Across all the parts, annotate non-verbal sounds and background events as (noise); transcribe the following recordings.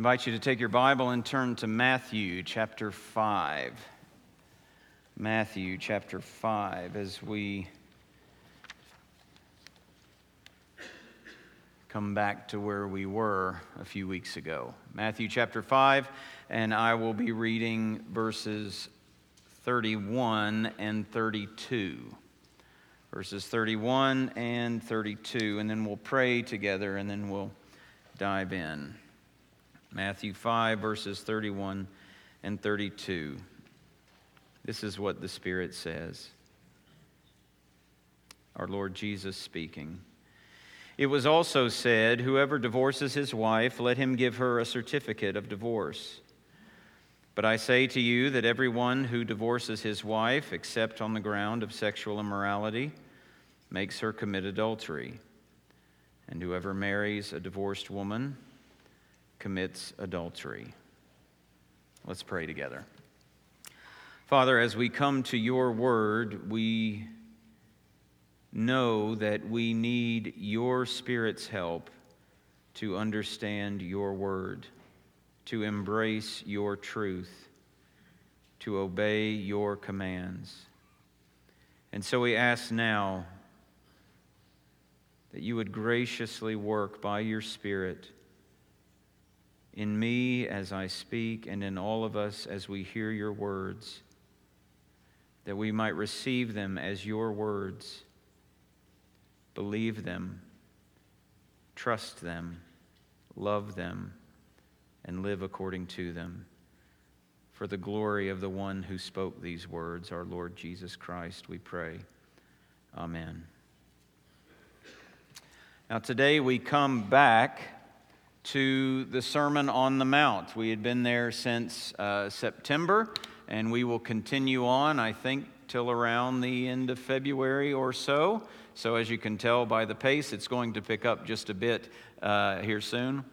invite you to take your Bible and turn to Matthew chapter 5. Matthew chapter 5 as we come back to where we were a few weeks ago. Matthew chapter 5, and I will be reading verses 31 and 32. Verses 31 and 32, and then we'll pray together and then we'll dive in. Matthew 5, verses 31 and 32. This is what the Spirit says. Our Lord Jesus speaking. It was also said, Whoever divorces his wife, let him give her a certificate of divorce. But I say to you that everyone who divorces his wife, except on the ground of sexual immorality, makes her commit adultery. And whoever marries a divorced woman commits adultery. Let's pray together. Father, as we come to your word, we know that we need your Spirit's help to understand your word, to embrace your truth, to obey your commands. And so we ask now that you would graciously work by your Spirit in me as I speak and in all of us as we hear your words, that we might receive them as your words believe them, trust them, love them, and live according to them. For the glory of the one who spoke these words, our Lord Jesus Christ, we pray. Amen. Now, today we come back to the Sermon on the Mount. We had been there since uh, September, and we will continue on, I think, till around the end of February or so. So, as you can tell by the pace, it's going to pick up just a bit uh, here soon.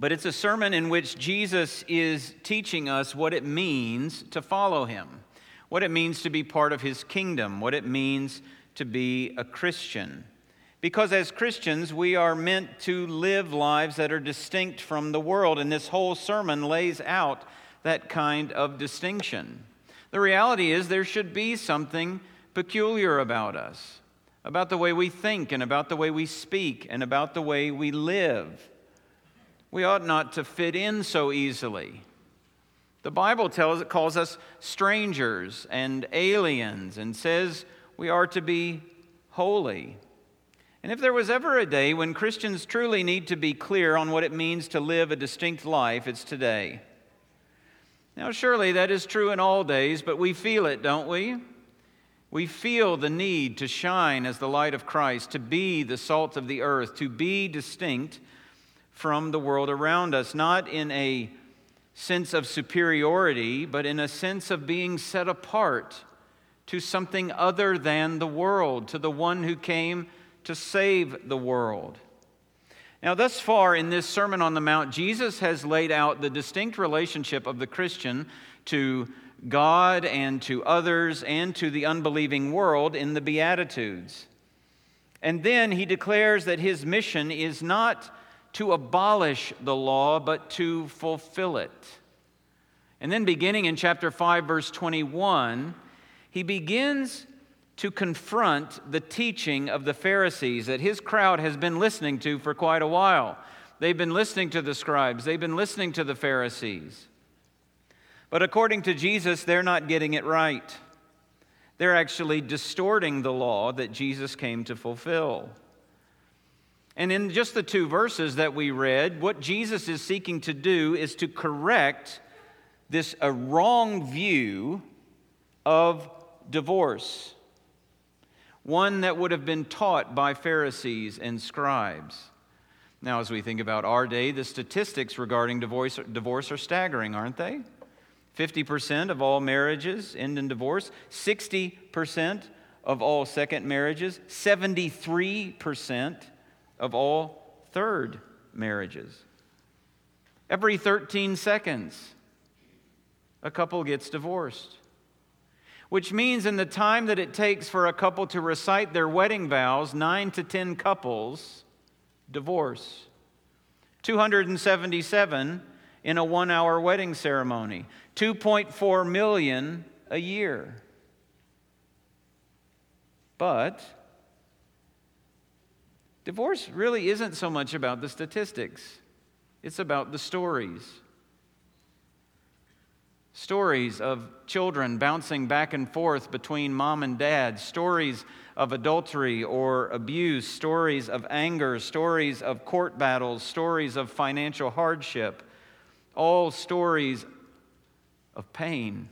But it's a sermon in which Jesus is teaching us what it means to follow him, what it means to be part of his kingdom, what it means to be a Christian. Because as Christians, we are meant to live lives that are distinct from the world, and this whole sermon lays out that kind of distinction. The reality is, there should be something peculiar about us, about the way we think and about the way we speak and about the way we live. We ought not to fit in so easily. The Bible tells, it calls us strangers and aliens and says we are to be holy. And if there was ever a day when Christians truly need to be clear on what it means to live a distinct life, it's today. Now, surely that is true in all days, but we feel it, don't we? We feel the need to shine as the light of Christ, to be the salt of the earth, to be distinct from the world around us, not in a sense of superiority, but in a sense of being set apart to something other than the world, to the one who came to save the world. Now, thus far in this Sermon on the Mount, Jesus has laid out the distinct relationship of the Christian to God and to others and to the unbelieving world in the Beatitudes. And then he declares that his mission is not to abolish the law, but to fulfill it. And then, beginning in chapter 5, verse 21, he begins to confront the teaching of the Pharisees that his crowd has been listening to for quite a while. They've been listening to the scribes, they've been listening to the Pharisees. But according to Jesus, they're not getting it right. They're actually distorting the law that Jesus came to fulfill. And in just the two verses that we read, what Jesus is seeking to do is to correct this a wrong view of divorce, one that would have been taught by Pharisees and scribes. Now, as we think about our day, the statistics regarding divorce, divorce are staggering, aren't they? 50% of all marriages end in divorce, 60% of all second marriages, 73% of all third marriages. Every 13 seconds, a couple gets divorced. Which means, in the time that it takes for a couple to recite their wedding vows, nine to 10 couples divorce. 277 in a one hour wedding ceremony, 2.4 million a year. But divorce really isn't so much about the statistics, it's about the stories. Stories of children bouncing back and forth between mom and dad, stories of adultery or abuse, stories of anger, stories of court battles, stories of financial hardship, all stories of pain.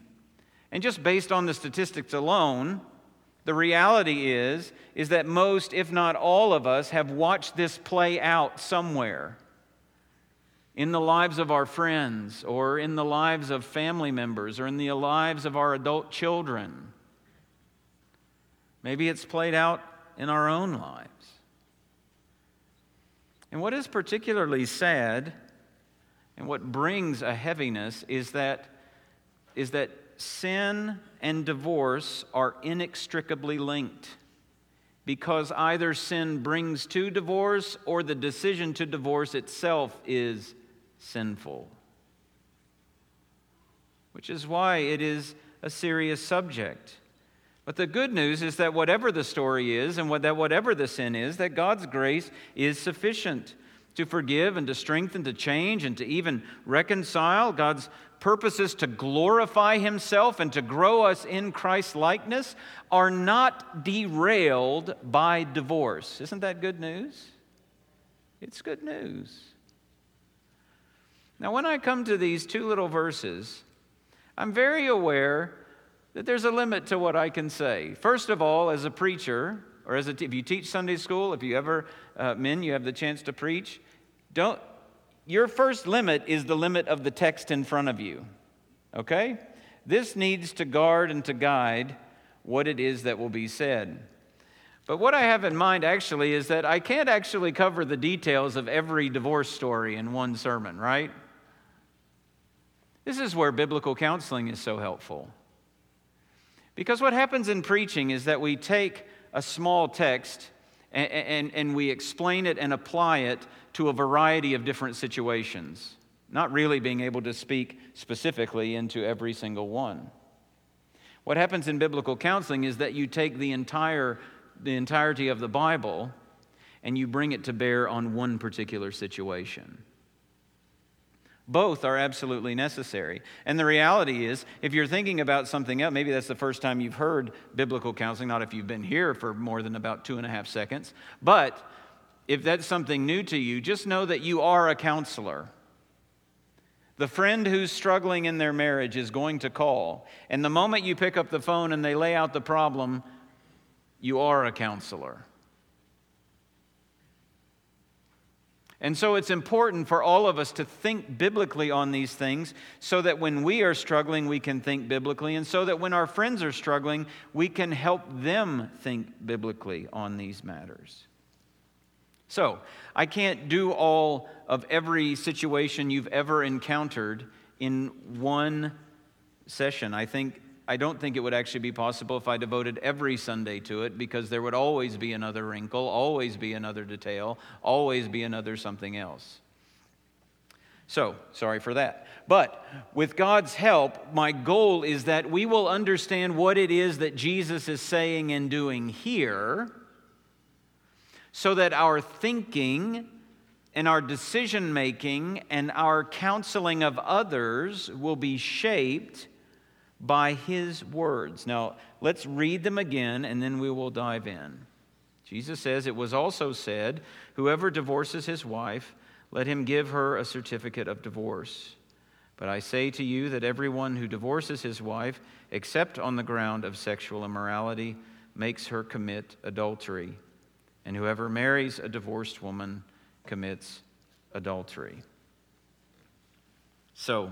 And just based on the statistics alone, the reality is is that most if not all of us have watched this play out somewhere in the lives of our friends or in the lives of family members or in the lives of our adult children. Maybe it's played out in our own lives. And what is particularly sad and what brings a heaviness is that, is that sin and divorce are inextricably linked because either sin brings to divorce or the decision to divorce itself is sinful. Which is why it is a serious subject. But the good news is that whatever the story is and that whatever the sin is, that God's grace is sufficient to forgive and to strengthen, to change, and to even reconcile. God's purposes to glorify Himself and to grow us in Christ's likeness are not derailed by divorce. Isn't that good news? It's good news. Now, when I come to these two little verses, I'm very aware that there's a limit to what I can say. First of all, as a preacher, or as a t- if you teach Sunday school, if you ever, uh, men, you have the chance to preach, don't, your first limit is the limit of the text in front of you. Okay? This needs to guard and to guide what it is that will be said. But what I have in mind actually is that I can't actually cover the details of every divorce story in one sermon, right? This is where biblical counseling is so helpful. Because what happens in preaching is that we take a small text and, and, and, we explain it and apply it to a variety of different situations, not really being able to speak specifically into every single one. What happens in biblical counseling is that you take the entire the entirety of the Bible and you bring it to bear on one particular situation. Both are absolutely necessary. And the reality is, if you're thinking about something else, maybe that's the first time you've heard biblical counseling, not if you've been here for more than about two and a half seconds. But if that's something new to you, just know that you are a counselor. The friend who's struggling in their marriage is going to call. And the moment you pick up the phone and they lay out the problem, you are a counselor. And so it's important for all of us to think biblically on these things so that when we are struggling, we can think biblically, and so that when our friends are struggling, we can help them think biblically on these matters. So, I can't do all of every situation you've ever encountered in one session. I think I don't think it would actually be possible if I devoted every Sunday to it because there would always be another wrinkle, always be another detail, always be another something else. So, sorry for that. But with God's help, my goal is that we will understand what it is that Jesus is saying and doing here so that our thinking and our decision making and our counseling of others will be shaped by his words. Now, let's read them again and then we will dive in. Jesus says, It was also said, Whoever divorces his wife, let him give her a certificate of divorce. But I say to you that everyone who divorces his wife, except on the ground of sexual immorality, makes her commit adultery. And whoever marries a divorced woman commits adultery. So,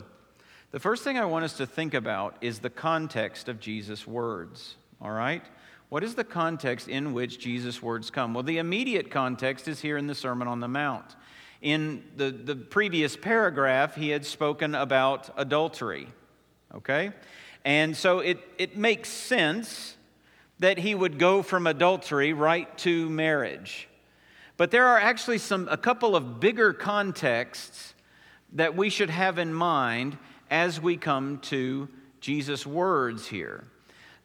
the first thing I want us to think about is the context of Jesus' words, all right? What is the context in which Jesus' words come? Well, the immediate context is here in the Sermon on the Mount. In the, the previous paragraph, he had spoken about adultery, okay? And so it, it makes sense that he would go from adultery right to marriage. But there are actually some, a couple of bigger contexts that we should have in mind as we come to Jesus' words here.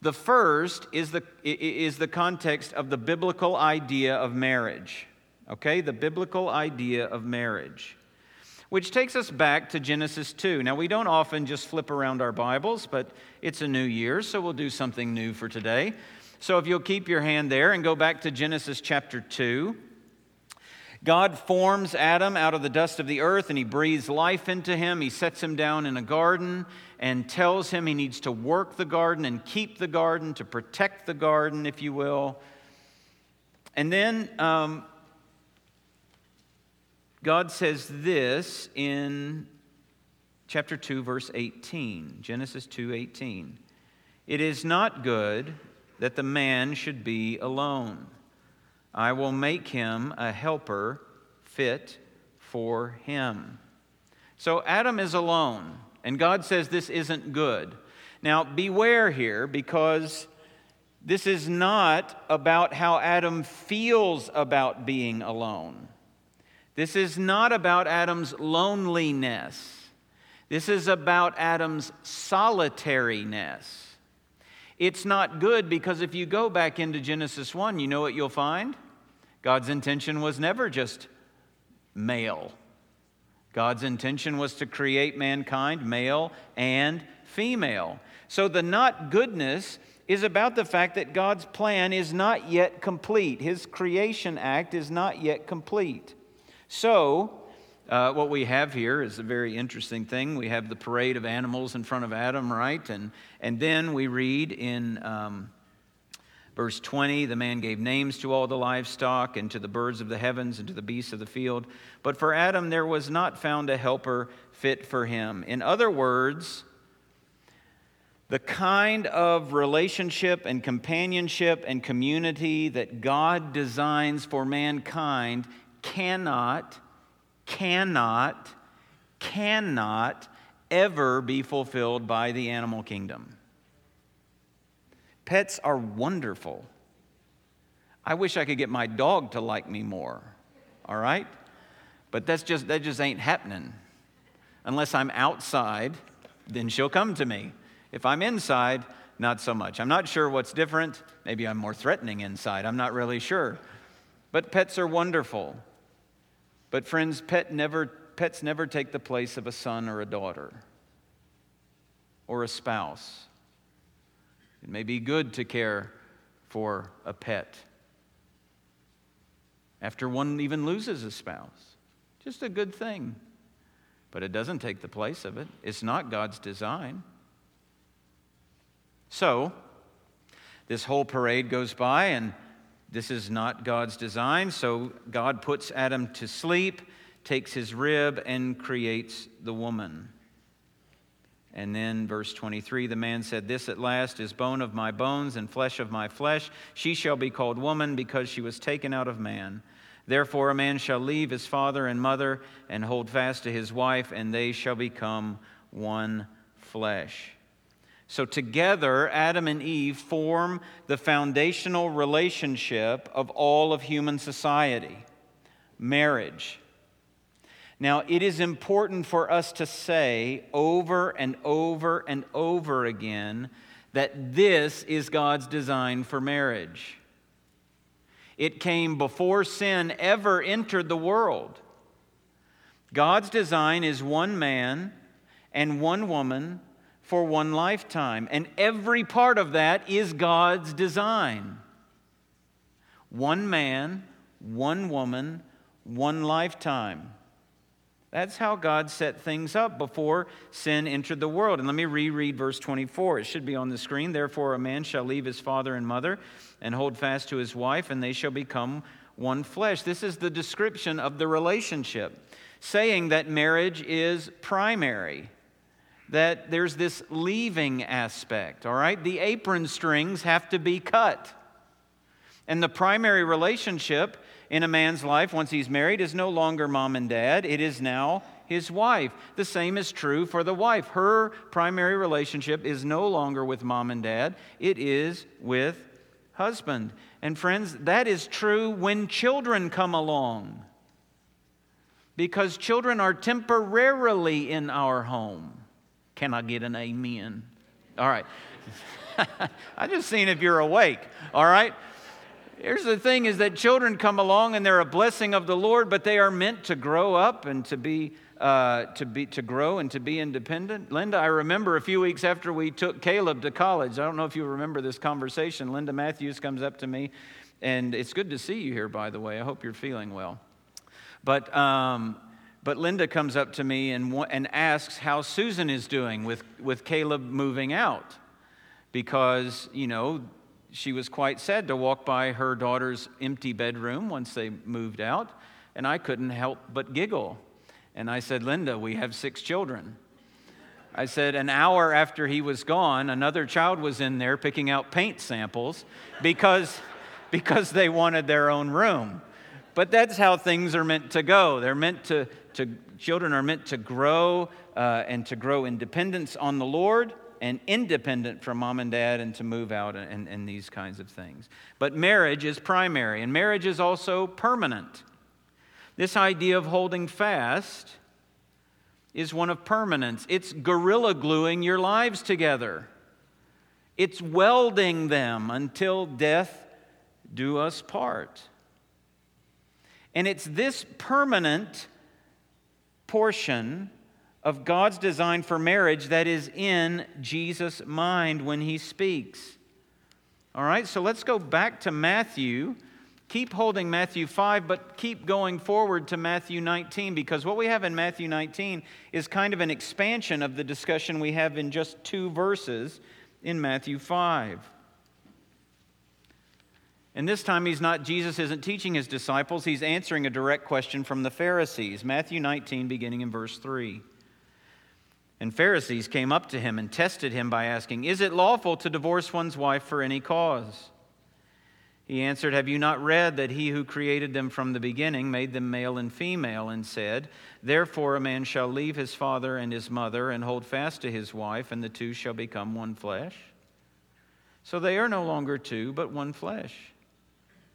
The first is the, is the context of the biblical idea of marriage. Okay, the biblical idea of marriage, which takes us back to Genesis 2. Now, we don't often just flip around our Bibles, but it's a new year, so we'll do something new for today. So, if you'll keep your hand there and go back to Genesis chapter 2. God forms Adam out of the dust of the earth and he breathes life into him. He sets him down in a garden and tells him he needs to work the garden and keep the garden, to protect the garden, if you will. And then um, God says this in chapter 2 verse 18 genesis 2:18 it is not good that the man should be alone I will make him a helper fit for him. So Adam is alone, and God says this isn't good. Now, beware here because this is not about how Adam feels about being alone. This is not about Adam's loneliness. This is about Adam's solitariness. It's not good because if you go back into Genesis 1, you know what you'll find? God's intention was never just male. God's intention was to create mankind, male and female. So the not goodness is about the fact that God's plan is not yet complete. His creation act is not yet complete. So, uh, what we have here is a very interesting thing. We have the parade of animals in front of Adam, right? And, and then we read in um, verse 20 the man gave names to all the livestock, and to the birds of the heavens, and to the beasts of the field. But for Adam there was not found a helper fit for him. In other words, the kind of relationship and companionship and community that God designs for mankind cannot cannot, cannot ever be fulfilled by the animal kingdom. Pets are wonderful. I wish I could get my dog to like me more, all right? But that's just, that just ain't happening. Unless I'm outside, then she'll come to me. If I'm inside, not so much. I'm not sure what's different. Maybe I'm more threatening inside. I'm not really sure. But pets are wonderful. But, friends, pet never, pets never take the place of a son or a daughter or a spouse. It may be good to care for a pet after one even loses a spouse. Just a good thing. But it doesn't take the place of it, it's not God's design. So, this whole parade goes by, and this is not God's design, so God puts Adam to sleep, takes his rib, and creates the woman. And then, verse 23 the man said, This at last is bone of my bones and flesh of my flesh. She shall be called woman because she was taken out of man. Therefore, a man shall leave his father and mother and hold fast to his wife, and they shall become one flesh. So, together, Adam and Eve form the foundational relationship of all of human society marriage. Now, it is important for us to say over and over and over again that this is God's design for marriage. It came before sin ever entered the world. God's design is one man and one woman for one lifetime. And every part of that is God's design. One man, one woman, one lifetime. That's how God set things up before sin entered the world. And let me reread verse 24. It should be on the screen. Therefore, a man shall leave his father and mother and hold fast to his wife, and they shall become one flesh. This is the description of the relationship, saying that marriage is primary that there's this leaving aspect, all right? The apron strings have to be cut. And the primary relationship in a man's life once he's married is no longer mom and dad, it is now his wife. The same is true for the wife. Her primary relationship is no longer with mom and dad, it is with husband. And friends, that is true when children come along. Because children are temporarily in our home. Can I get an amen? All right. (laughs) I just seen if you're awake. All right. Here's the thing is that children come along and they're a blessing of the Lord, but they are meant to grow up and to be uh, to be to grow and to be independent. Linda, I remember a few weeks after we took Caleb to college. I don't know if you remember this conversation. Linda Matthews comes up to me, and it's good to see you here, by the way. I hope you're feeling well. But um, but Linda comes up to me and and asks how Susan is doing with with Caleb moving out, because you know she was quite sad to walk by her daughter's empty bedroom once they moved out, and I couldn't help but giggle and I said, Linda, we have six children. I said, an hour after he was gone, another child was in there picking out paint samples because, because they wanted their own room. But that's how things are meant to go. They're meant to, to children are meant to grow uh, and to grow in dependence on the Lord and independent from mom and dad and to move out and, and, and these kinds of things. But marriage is primary, and marriage is also permanent. This idea of holding fast is one of permanence. It's gorilla gluing your lives together. It's welding them until death do us part. And it's this permanent portion of God's design for marriage that is in Jesus' mind when he speaks. All right, so let's go back to Matthew keep holding Matthew 5, but keep going forward to Matthew 19, because what we have in Matthew 19 is kind of an expansion of the discussion we have in just two verses in Matthew 5. And this time, he's not, Jesus isn't teaching his disciples, he's answering a direct question from the Pharisees. Matthew 19, beginning in verse 3. And Pharisees came up to him and tested him by asking, Is it lawful to divorce one's wife for any cause? He answered, Have you not read that he who created them from the beginning made them male and female, and said, Therefore a man shall leave his father and his mother and hold fast to his wife, and the two shall become one flesh? So they are no longer two, but one flesh.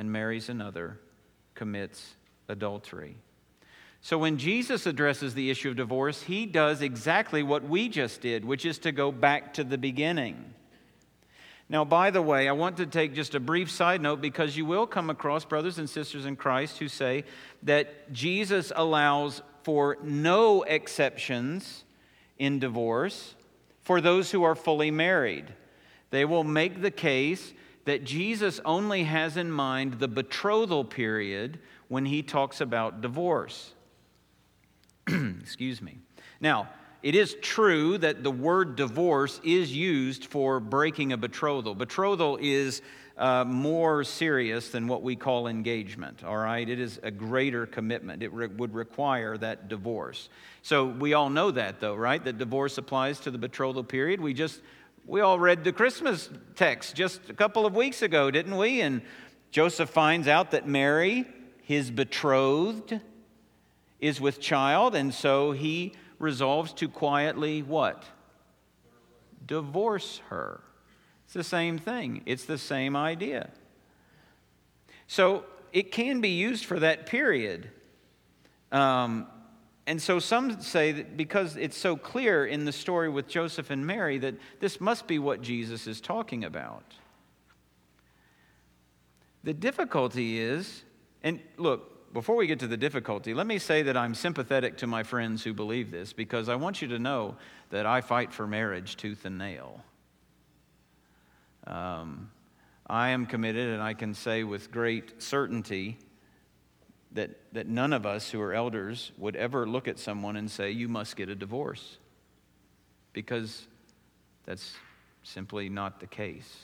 and marries another, commits adultery. So when Jesus addresses the issue of divorce, he does exactly what we just did, which is to go back to the beginning. Now, by the way, I want to take just a brief side note because you will come across brothers and sisters in Christ who say that Jesus allows for no exceptions in divorce for those who are fully married. They will make the case that Jesus only has in mind the betrothal period when he talks about divorce. (clears throat) Excuse me. Now, it is true that the word divorce is used for breaking a betrothal. Betrothal is uh, more serious than what we call engagement, all right? It is a greater commitment. It re- would require that divorce. So we all know that, though, right? That divorce applies to the betrothal period. We just, we all read the Christmas text just a couple of weeks ago, didn't we? And Joseph finds out that Mary, his betrothed, is with child, and so he resolves to quietly what? Divorce her. It's the same thing, it's the same idea. So it can be used for that period. Um, and so some say that because it's so clear in the story with Joseph and Mary that this must be what Jesus is talking about. The difficulty is, and look, before we get to the difficulty, let me say that I'm sympathetic to my friends who believe this because I want you to know that I fight for marriage tooth and nail. Um, I am committed, and I can say with great certainty that, that none of us who are elders would ever look at someone and say, You must get a divorce. Because that's simply not the case.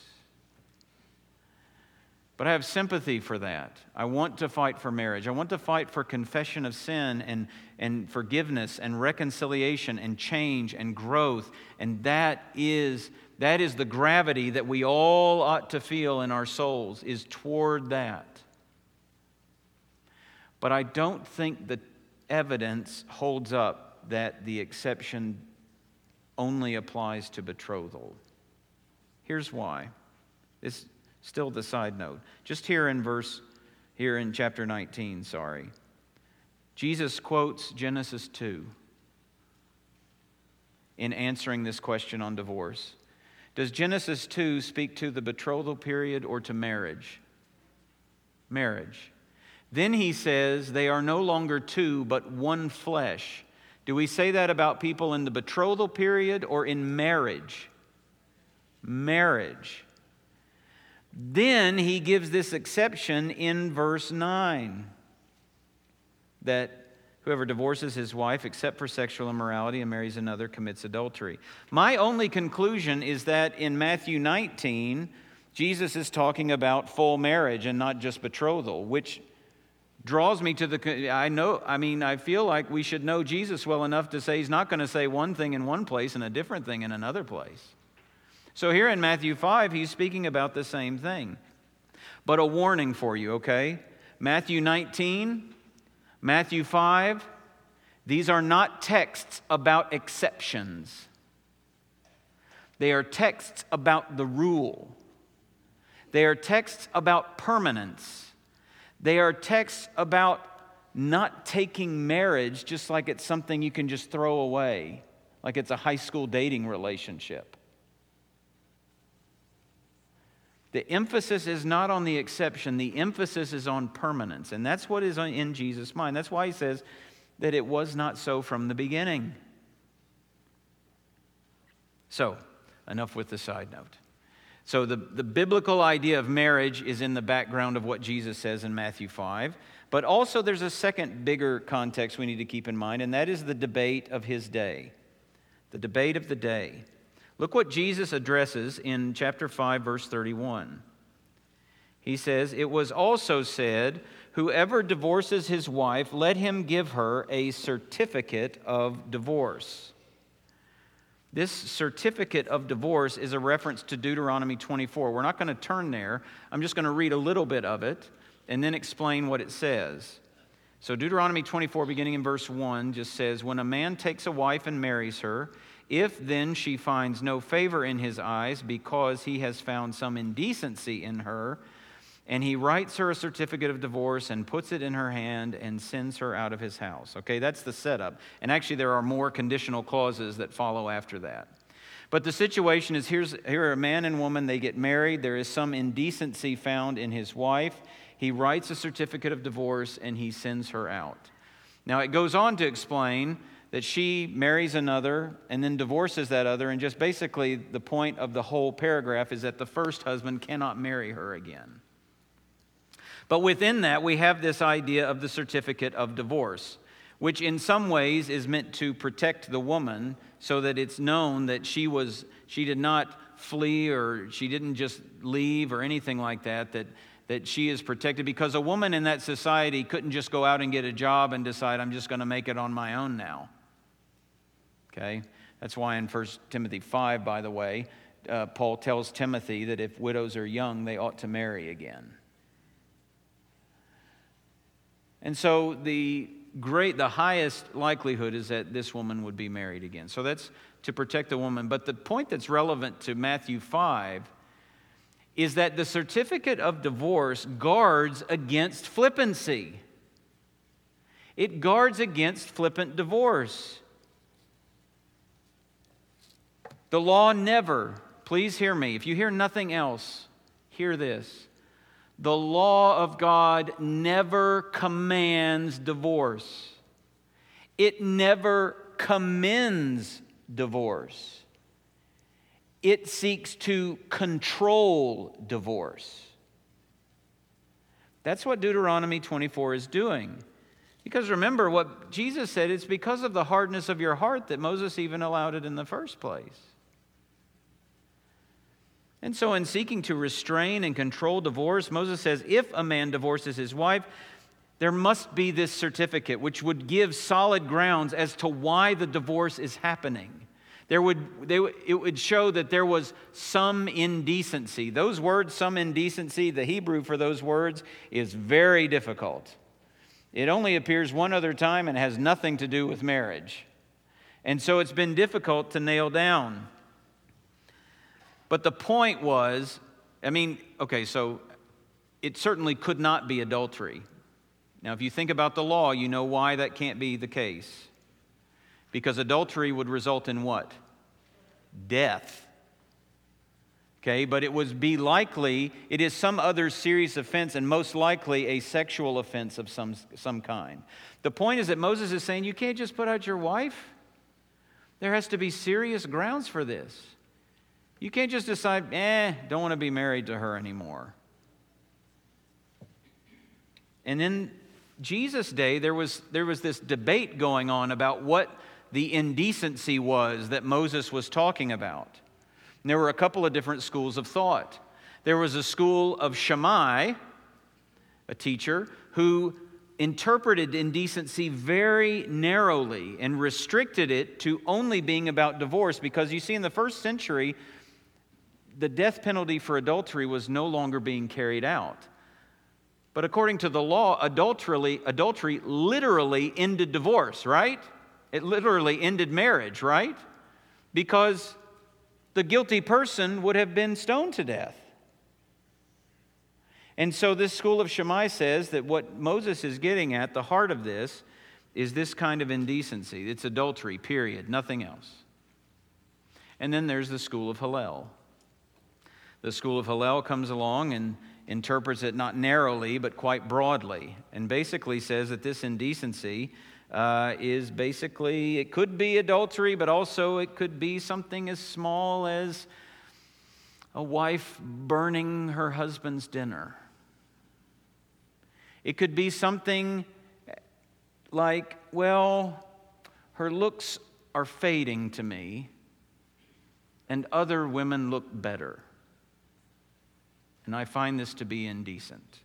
But I have sympathy for that. I want to fight for marriage. I want to fight for confession of sin and, and forgiveness and reconciliation and change and growth. And that is, that is the gravity that we all ought to feel in our souls, is toward that. But I don't think the evidence holds up that the exception only applies to betrothal. Here's why. This still the side note. Just here in verse here in chapter 19, sorry. Jesus quotes Genesis 2 in answering this question on divorce. Does Genesis 2 speak to the betrothal period or to marriage? Marriage. Then he says, they are no longer two, but one flesh. Do we say that about people in the betrothal period or in marriage? Marriage. Then he gives this exception in verse 9 that whoever divorces his wife except for sexual immorality and marries another commits adultery. My only conclusion is that in Matthew 19, Jesus is talking about full marriage and not just betrothal, which draws me to the I know I mean I feel like we should know Jesus well enough to say he's not going to say one thing in one place and a different thing in another place. So here in Matthew 5 he's speaking about the same thing. But a warning for you, okay? Matthew 19, Matthew 5, these are not texts about exceptions. They are texts about the rule. They are texts about permanence. They are texts about not taking marriage just like it's something you can just throw away, like it's a high school dating relationship. The emphasis is not on the exception, the emphasis is on permanence. And that's what is in Jesus' mind. That's why he says that it was not so from the beginning. So, enough with the side note. So, the, the biblical idea of marriage is in the background of what Jesus says in Matthew 5. But also, there's a second bigger context we need to keep in mind, and that is the debate of his day. The debate of the day. Look what Jesus addresses in chapter 5, verse 31. He says, It was also said, Whoever divorces his wife, let him give her a certificate of divorce. This certificate of divorce is a reference to Deuteronomy 24. We're not going to turn there. I'm just going to read a little bit of it and then explain what it says. So, Deuteronomy 24, beginning in verse 1, just says When a man takes a wife and marries her, if then she finds no favor in his eyes because he has found some indecency in her, and he writes her a certificate of divorce and puts it in her hand and sends her out of his house. Okay, that's the setup. And actually, there are more conditional clauses that follow after that. But the situation is here's, here are a man and woman, they get married, there is some indecency found in his wife. He writes a certificate of divorce and he sends her out. Now, it goes on to explain that she marries another and then divorces that other, and just basically the point of the whole paragraph is that the first husband cannot marry her again. But within that, we have this idea of the certificate of divorce, which in some ways is meant to protect the woman so that it's known that she was she did not flee or she didn't just leave or anything like that that that she is protected because a woman in that society couldn't just go out and get a job and decide I'm just going to make it on my own now. Okay? That's why in 1 Timothy 5 by the way, uh, Paul tells Timothy that if widows are young, they ought to marry again. And so the great the highest likelihood is that this woman would be married again. So that's to protect the woman. But the point that's relevant to Matthew 5 is that the certificate of divorce guards against flippancy. It guards against flippant divorce. The law never, please hear me, if you hear nothing else, hear this. The law of God never commands divorce, it never commends divorce. It seeks to control divorce. That's what Deuteronomy 24 is doing. Because remember what Jesus said, it's because of the hardness of your heart that Moses even allowed it in the first place. And so, in seeking to restrain and control divorce, Moses says if a man divorces his wife, there must be this certificate, which would give solid grounds as to why the divorce is happening. There would, they, it would show that there was some indecency. Those words, some indecency, the Hebrew for those words is very difficult. It only appears one other time and has nothing to do with marriage. And so it's been difficult to nail down. But the point was I mean, okay, so it certainly could not be adultery. Now, if you think about the law, you know why that can't be the case. Because adultery would result in what? Death. Okay, but it would be likely, it is some other serious offense, and most likely a sexual offense of some, some kind. The point is that Moses is saying you can't just put out your wife. There has to be serious grounds for this. You can't just decide, eh, don't want to be married to her anymore. And in Jesus' day, there was, there was this debate going on about what the indecency was that Moses was talking about. And there were a couple of different schools of thought. There was a school of Shammai, a teacher, who interpreted indecency very narrowly and restricted it to only being about divorce because you see, in the first century, the death penalty for adultery was no longer being carried out. But according to the law, adultery, adultery literally ended divorce, right? It literally ended marriage, right? Because the guilty person would have been stoned to death. And so, this school of Shammai says that what Moses is getting at, the heart of this, is this kind of indecency. It's adultery, period, nothing else. And then there's the school of Hillel. The school of Hillel comes along and interprets it not narrowly, but quite broadly, and basically says that this indecency uh, is basically, it could be adultery, but also it could be something as small as a wife burning her husband's dinner. It could be something like, well, her looks are fading to me, and other women look better and I find this to be indecent.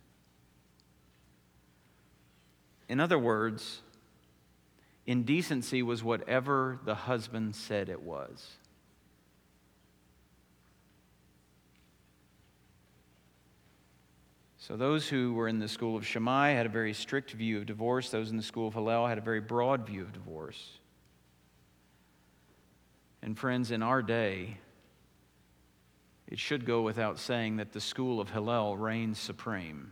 In other words, indecency was whatever the husband said it was. So, those who were in the school of Shammai had a very strict view of divorce. Those in the school of Hillel had a very broad view of divorce. And, friends, in our day, it should go without saying that the school of Hillel reigns supreme.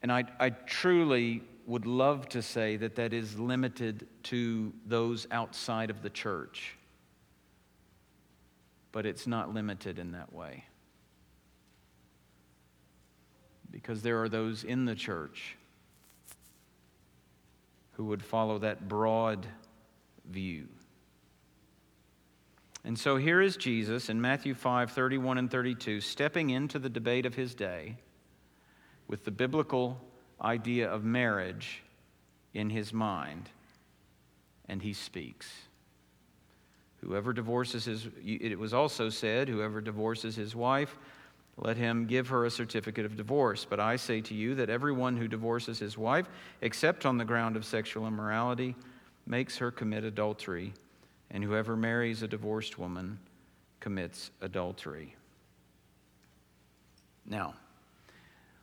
And I, I truly would love to say that that is limited to those outside of the church. But it's not limited in that way. Because there are those in the church who would follow that broad view. And so here is Jesus in Matthew 5 31 and 32, stepping into the debate of his day with the biblical idea of marriage in his mind. And he speaks. Whoever divorces his, it was also said, whoever divorces his wife let him give her a certificate of divorce. But I say to you that everyone who divorces his wife, except on the ground of sexual immorality, makes her commit adultery, and whoever marries a divorced woman commits adultery. Now,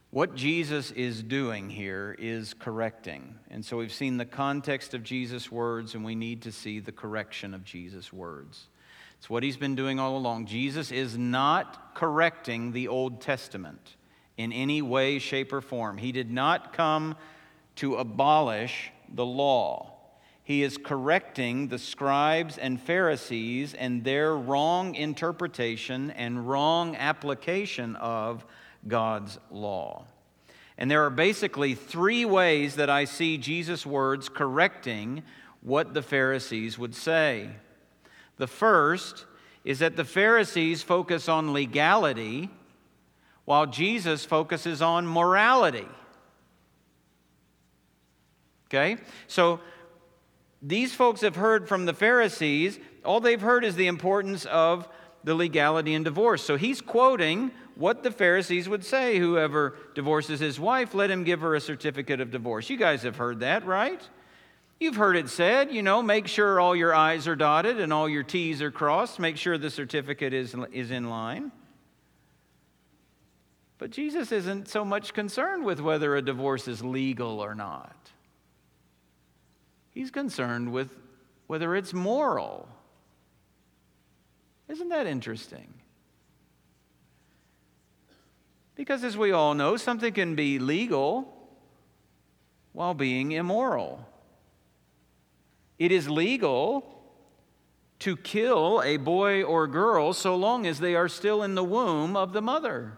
what Jesus is doing here is correcting. And so we've seen the context of Jesus' words, and we need to see the correction of Jesus' words. It's what he's been doing all along. Jesus is not correcting the Old Testament in any way, shape, or form. He did not come to abolish the law. He is correcting the scribes and Pharisees and their wrong interpretation and wrong application of God's law. And there are basically three ways that I see Jesus' words correcting what the Pharisees would say. The first is that the Pharisees focus on legality while Jesus focuses on morality. Okay? So these folks have heard from the Pharisees, all they've heard is the importance of the legality in divorce. So he's quoting what the Pharisees would say whoever divorces his wife, let him give her a certificate of divorce. You guys have heard that, right? You've heard it said, you know, make sure all your I's are dotted and all your T's are crossed. Make sure the certificate is, is in line. But Jesus isn't so much concerned with whether a divorce is legal or not. He's concerned with whether it's moral. Isn't that interesting? Because, as we all know, something can be legal while being immoral. It is legal to kill a boy or girl so long as they are still in the womb of the mother.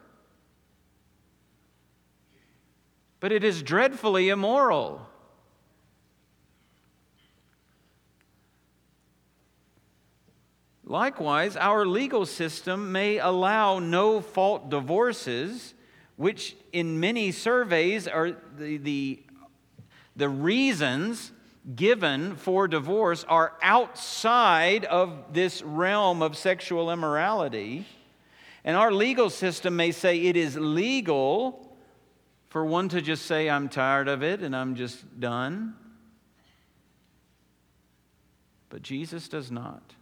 But it is dreadfully immoral. Likewise, our legal system may allow no fault divorces, which in many surveys are the, the, the reasons given for divorce are outside of this realm of sexual immorality. And our legal system may say it is legal for one to just say, I'm tired of it and I'm just done. But Jesus does not.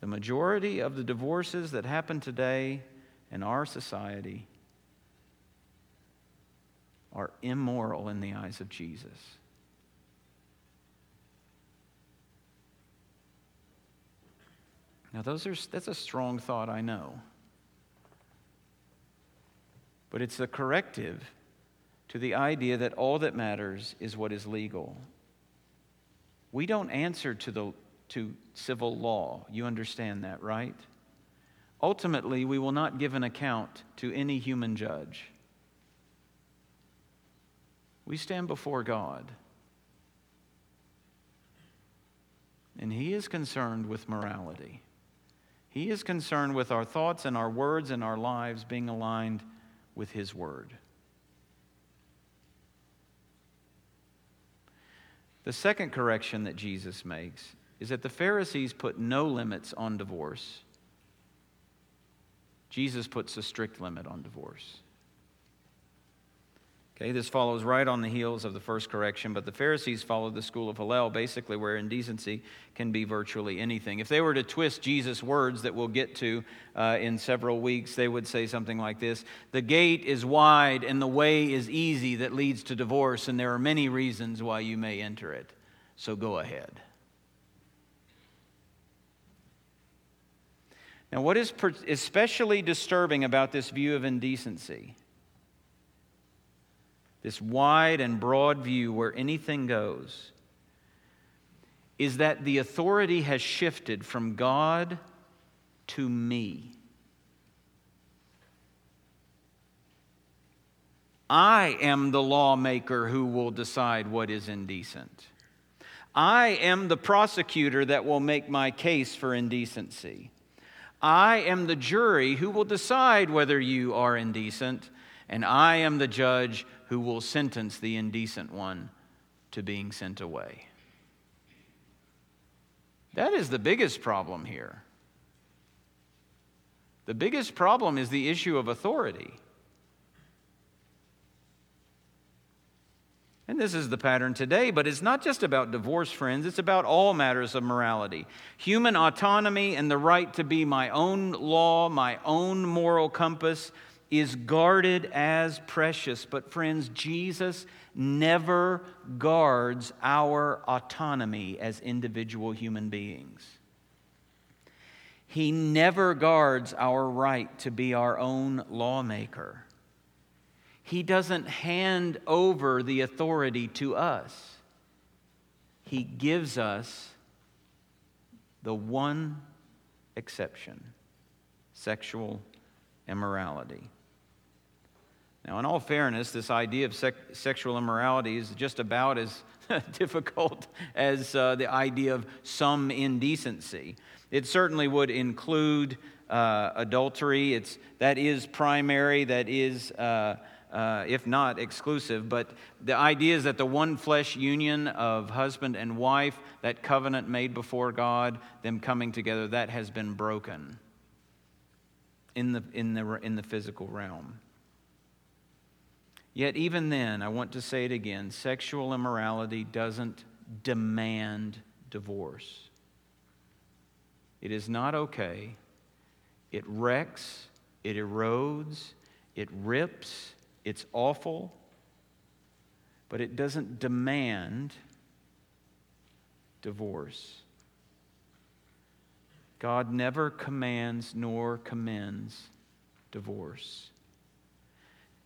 The majority of the divorces that happen today in our society are immoral in the eyes of Jesus. Now, those are, that's a strong thought, I know. But it's a corrective to the idea that all that matters is what is legal. We don't answer to the to civil law. You understand that, right? Ultimately, we will not give an account to any human judge. We stand before God. And He is concerned with morality. He is concerned with our thoughts and our words and our lives being aligned with His Word. The second correction that Jesus makes is that the Pharisees put no limits on divorce. Jesus puts a strict limit on divorce. Okay, this follows right on the heels of the first correction, but the Pharisees followed the school of Hillel, basically where indecency can be virtually anything. If they were to twist Jesus' words that we'll get to uh, in several weeks, they would say something like this The gate is wide and the way is easy that leads to divorce, and there are many reasons why you may enter it. So go ahead. Now, what is especially disturbing about this view of indecency, this wide and broad view where anything goes, is that the authority has shifted from God to me. I am the lawmaker who will decide what is indecent. I am the prosecutor that will make my case for indecency. I am the jury who will decide whether you are indecent, and I am the judge who will sentence the indecent one to being sent away. That is the biggest problem here. The biggest problem is the issue of authority. And this is the pattern today, but it's not just about divorce, friends. It's about all matters of morality. Human autonomy and the right to be my own law, my own moral compass is guarded as precious. But, friends, Jesus never guards our autonomy as individual human beings. He never guards our right to be our own lawmaker. He doesn't hand over the authority to us, He gives us the one exception sexual immorality. Now, in all fairness, this idea of sec- sexual immorality is just about as (laughs) difficult as uh, the idea of some indecency. It certainly would include uh, adultery. It's, that is primary, that is uh, uh, if not exclusive. But the idea is that the one flesh union of husband and wife, that covenant made before God, them coming together, that has been broken in the, in the, in the physical realm. Yet, even then, I want to say it again sexual immorality doesn't demand divorce. It is not okay. It wrecks, it erodes, it rips, it's awful, but it doesn't demand divorce. God never commands nor commends divorce.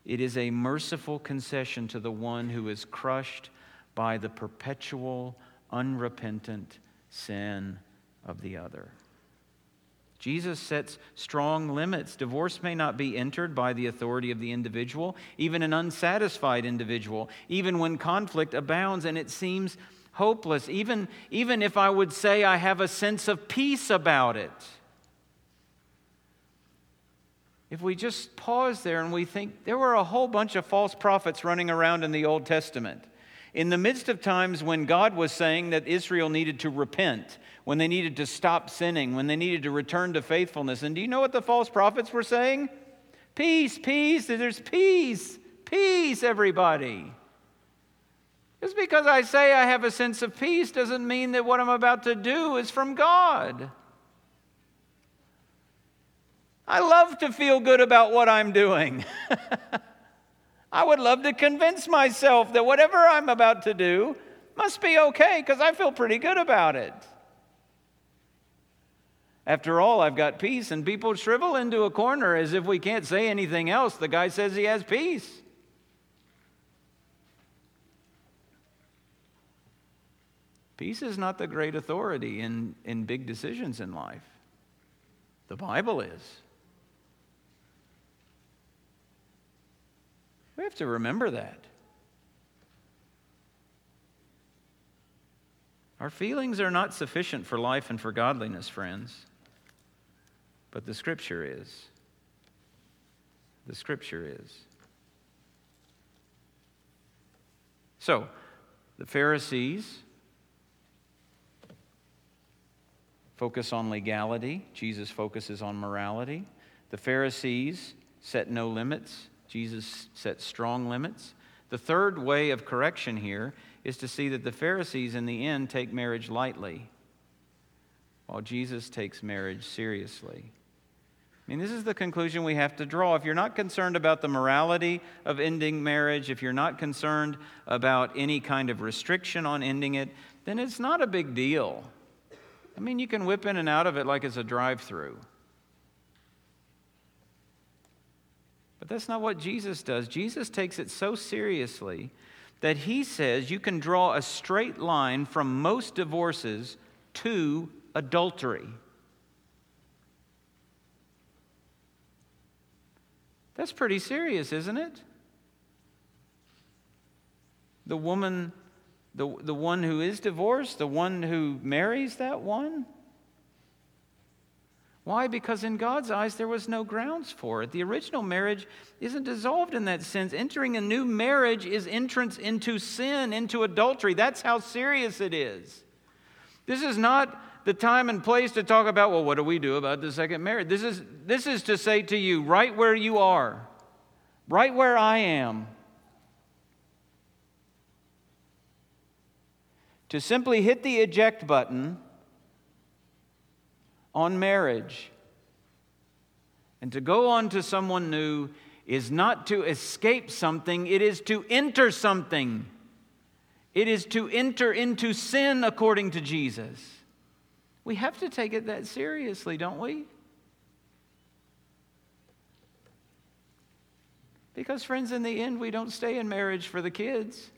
It is a merciful concession to the one who is crushed by the perpetual, unrepentant sin of the other. Jesus sets strong limits. Divorce may not be entered by the authority of the individual, even an unsatisfied individual, even when conflict abounds and it seems hopeless, even, even if I would say I have a sense of peace about it. If we just pause there and we think there were a whole bunch of false prophets running around in the Old Testament. In the midst of times when God was saying that Israel needed to repent, when they needed to stop sinning, when they needed to return to faithfulness. And do you know what the false prophets were saying? Peace, peace, there's peace, peace, everybody. Just because I say I have a sense of peace doesn't mean that what I'm about to do is from God. I love to feel good about what I'm doing. (laughs) I would love to convince myself that whatever I'm about to do must be okay because I feel pretty good about it. After all, I've got peace, and people shrivel into a corner as if we can't say anything else. The guy says he has peace. Peace is not the great authority in, in big decisions in life. The Bible is. We have to remember that. Our feelings are not sufficient for life and for godliness, friends but the Scripture is. The Scripture is. So, the Pharisees focus on legality, Jesus focuses on morality. The Pharisees set no limits, Jesus set strong limits. The third way of correction here is to see that the Pharisees, in the end, take marriage lightly, while Jesus takes marriage seriously. I mean, this is the conclusion we have to draw. If you're not concerned about the morality of ending marriage, if you're not concerned about any kind of restriction on ending it, then it's not a big deal. I mean, you can whip in and out of it like it's a drive through. But that's not what Jesus does. Jesus takes it so seriously that he says you can draw a straight line from most divorces to adultery. That's pretty serious, isn't it? The woman, the, the one who is divorced, the one who marries that one? Why? Because in God's eyes, there was no grounds for it. The original marriage isn't dissolved in that sense. Entering a new marriage is entrance into sin, into adultery. That's how serious it is. This is not the time and place to talk about, well, what do we do about the second marriage? This is, this is to say to you, right where you are, right where I am, to simply hit the eject button on marriage and to go on to someone new is not to escape something, it is to enter something. It is to enter into sin according to Jesus. We have to take it that seriously, don't we? Because, friends, in the end, we don't stay in marriage for the kids.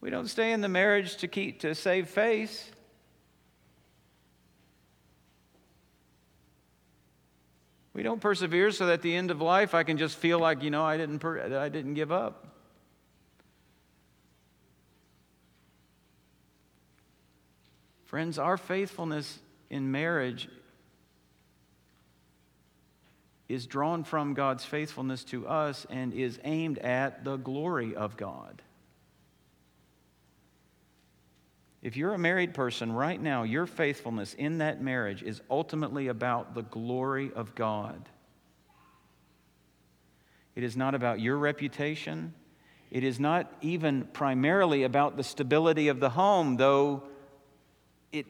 We don't stay in the marriage to keep to save face. We don't persevere so that at the end of life I can just feel like, you know, I didn't, per- I didn't give up. Friends, our faithfulness in marriage is drawn from God's faithfulness to us and is aimed at the glory of God. If you're a married person right now, your faithfulness in that marriage is ultimately about the glory of God. It is not about your reputation. It is not even primarily about the stability of the home, though it,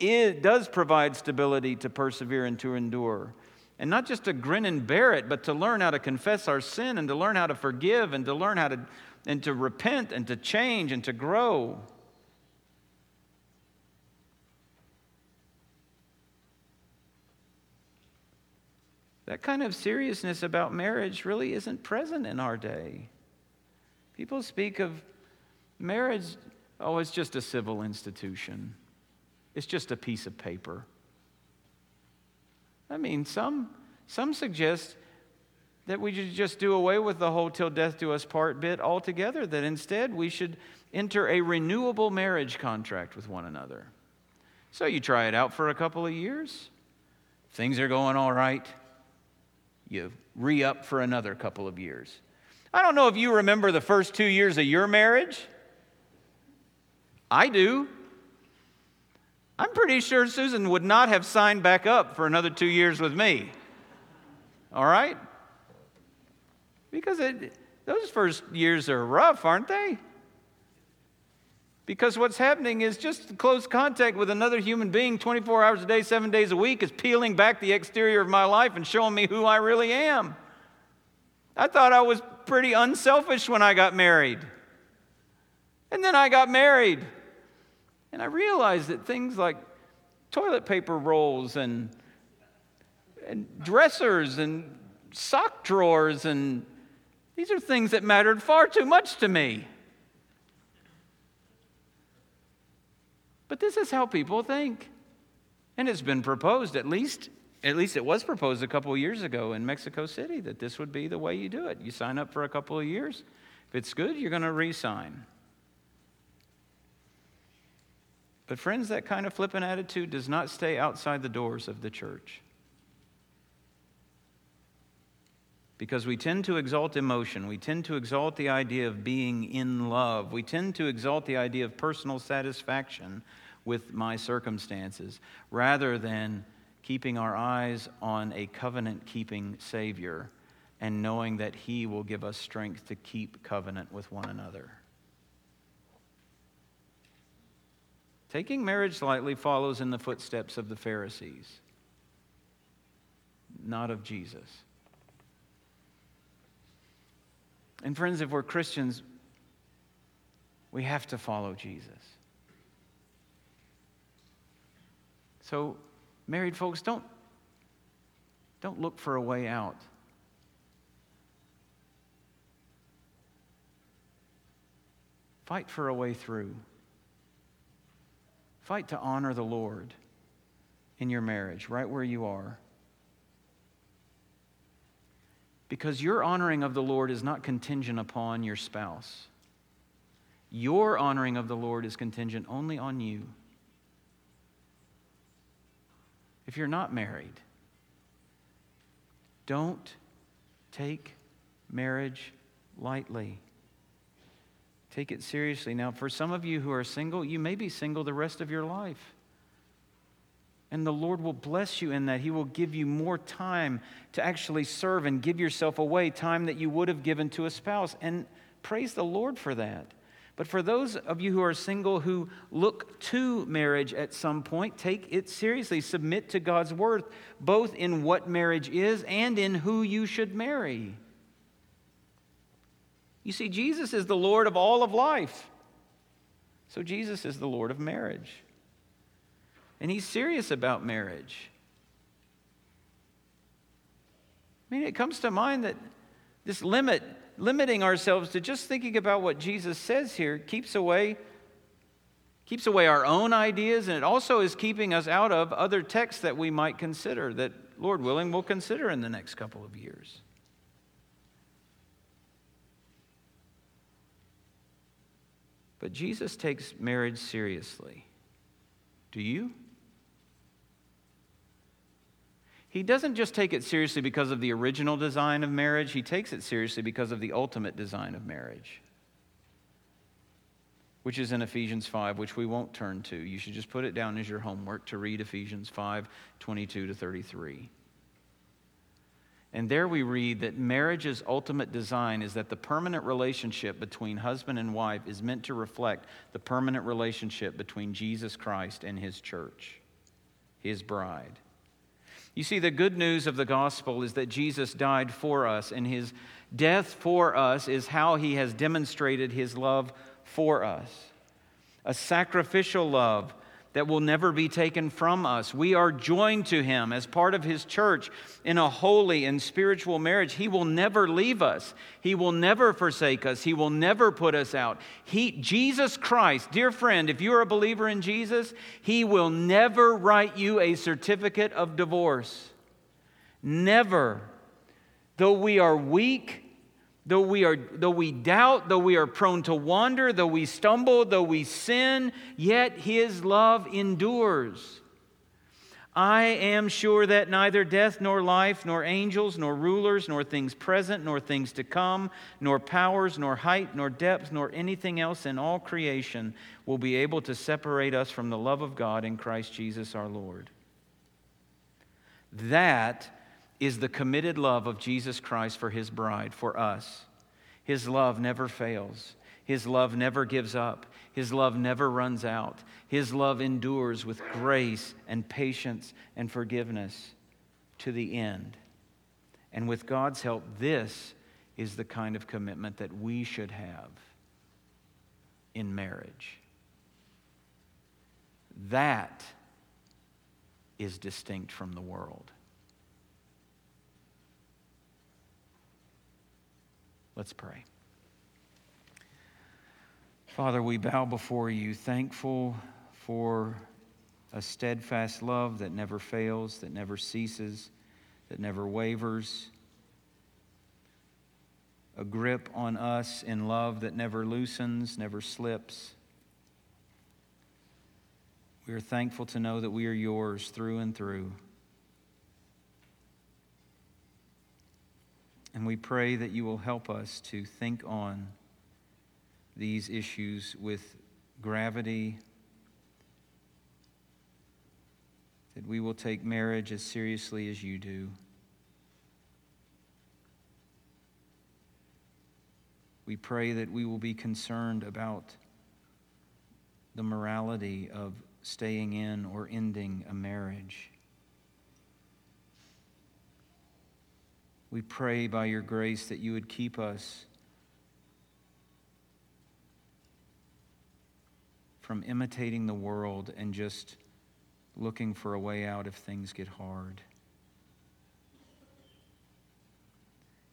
it does provide stability to persevere and to endure. And not just to grin and bear it, but to learn how to confess our sin and to learn how to forgive and to learn how to and to repent and to change and to grow. That kind of seriousness about marriage really isn't present in our day. People speak of marriage, oh, it's just a civil institution, it's just a piece of paper. I mean, some, some suggest that we should just do away with the whole till death do us part bit altogether, that instead we should enter a renewable marriage contract with one another. So you try it out for a couple of years. Things are going all right you re up for another couple of years. I don't know if you remember the first two years of your marriage. I do. I'm pretty sure Susan would not have signed back up for another two years with me. All right? Because it, those first years are rough, aren't they? Because what's happening is just close contact with another human being 24 hours a day, seven days a week is peeling back the exterior of my life and showing me who I really am. I thought I was pretty unselfish when I got married. And then I got married. And I realized that things like toilet paper rolls and, and dressers and sock drawers and these are things that mattered far too much to me. But this is how people think. And it's been proposed, at least, at least it was proposed a couple of years ago in Mexico City that this would be the way you do it. You sign up for a couple of years. If it's good, you're going to re sign. But, friends, that kind of flippant attitude does not stay outside the doors of the church. Because we tend to exalt emotion. We tend to exalt the idea of being in love. We tend to exalt the idea of personal satisfaction with my circumstances rather than keeping our eyes on a covenant keeping Savior and knowing that He will give us strength to keep covenant with one another. Taking marriage lightly follows in the footsteps of the Pharisees, not of Jesus. And friends, if we're Christians, we have to follow Jesus. So, married folks, don't, don't look for a way out. Fight for a way through. Fight to honor the Lord in your marriage, right where you are. Because your honoring of the Lord is not contingent upon your spouse. Your honoring of the Lord is contingent only on you. If you're not married, don't take marriage lightly. Take it seriously. Now, for some of you who are single, you may be single the rest of your life. And the Lord will bless you in that. He will give you more time to actually serve and give yourself away, time that you would have given to a spouse. And praise the Lord for that. But for those of you who are single who look to marriage at some point, take it seriously. Submit to God's word, both in what marriage is and in who you should marry. You see, Jesus is the Lord of all of life. So Jesus is the Lord of marriage. And he's serious about marriage. I mean, it comes to mind that this limit, limiting ourselves to just thinking about what Jesus says here, keeps away keeps away our own ideas, and it also is keeping us out of other texts that we might consider, that, Lord willing, we'll consider in the next couple of years. But Jesus takes marriage seriously. Do you? He doesn't just take it seriously because of the original design of marriage, he takes it seriously because of the ultimate design of marriage, which is in Ephesians 5, which we won't turn to. You should just put it down as your homework to read Ephesians 5 22 to 33. And there we read that marriage's ultimate design is that the permanent relationship between husband and wife is meant to reflect the permanent relationship between Jesus Christ and his church, his bride. You see, the good news of the gospel is that Jesus died for us, and his death for us is how he has demonstrated his love for us. A sacrificial love that will never be taken from us. We are joined to Him as part of His church in a holy and spiritual marriage. He will never leave us, He will never forsake us, He will never put us out. He, Jesus Christ, dear friend, if you are a believer in Jesus, He will never write you a certificate of divorce. Never. Though we are weak, Though we, are, though we doubt, though we are prone to wander, though we stumble, though we sin, yet his love endures. I am sure that neither death nor life, nor angels, nor rulers, nor things present, nor things to come, nor powers, nor height, nor depth, nor anything else in all creation will be able to separate us from the love of God in Christ Jesus our Lord. That is the committed love of Jesus Christ for his bride, for us. His love never fails. His love never gives up. His love never runs out. His love endures with grace and patience and forgiveness to the end. And with God's help, this is the kind of commitment that we should have in marriage. That is distinct from the world. Let's pray. Father, we bow before you, thankful for a steadfast love that never fails, that never ceases, that never wavers, a grip on us in love that never loosens, never slips. We are thankful to know that we are yours through and through. And we pray that you will help us to think on these issues with gravity, that we will take marriage as seriously as you do. We pray that we will be concerned about the morality of staying in or ending a marriage. We pray by your grace that you would keep us from imitating the world and just looking for a way out if things get hard.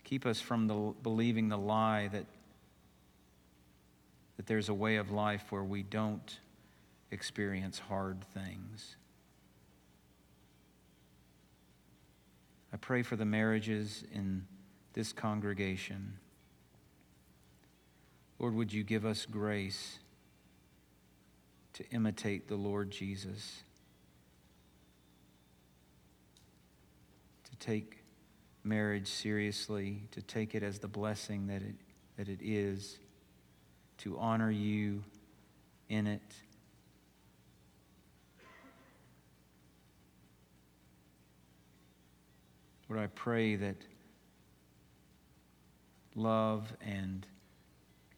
Keep us from the, believing the lie that, that there's a way of life where we don't experience hard things. I pray for the marriages in this congregation. Lord, would you give us grace to imitate the Lord Jesus, to take marriage seriously, to take it as the blessing that it, that it is, to honor you in it. Lord, I pray that love and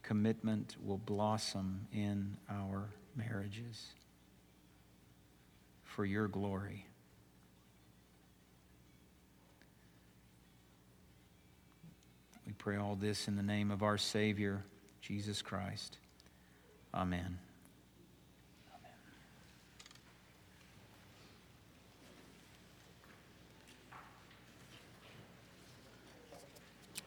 commitment will blossom in our marriages for your glory. We pray all this in the name of our Savior, Jesus Christ. Amen.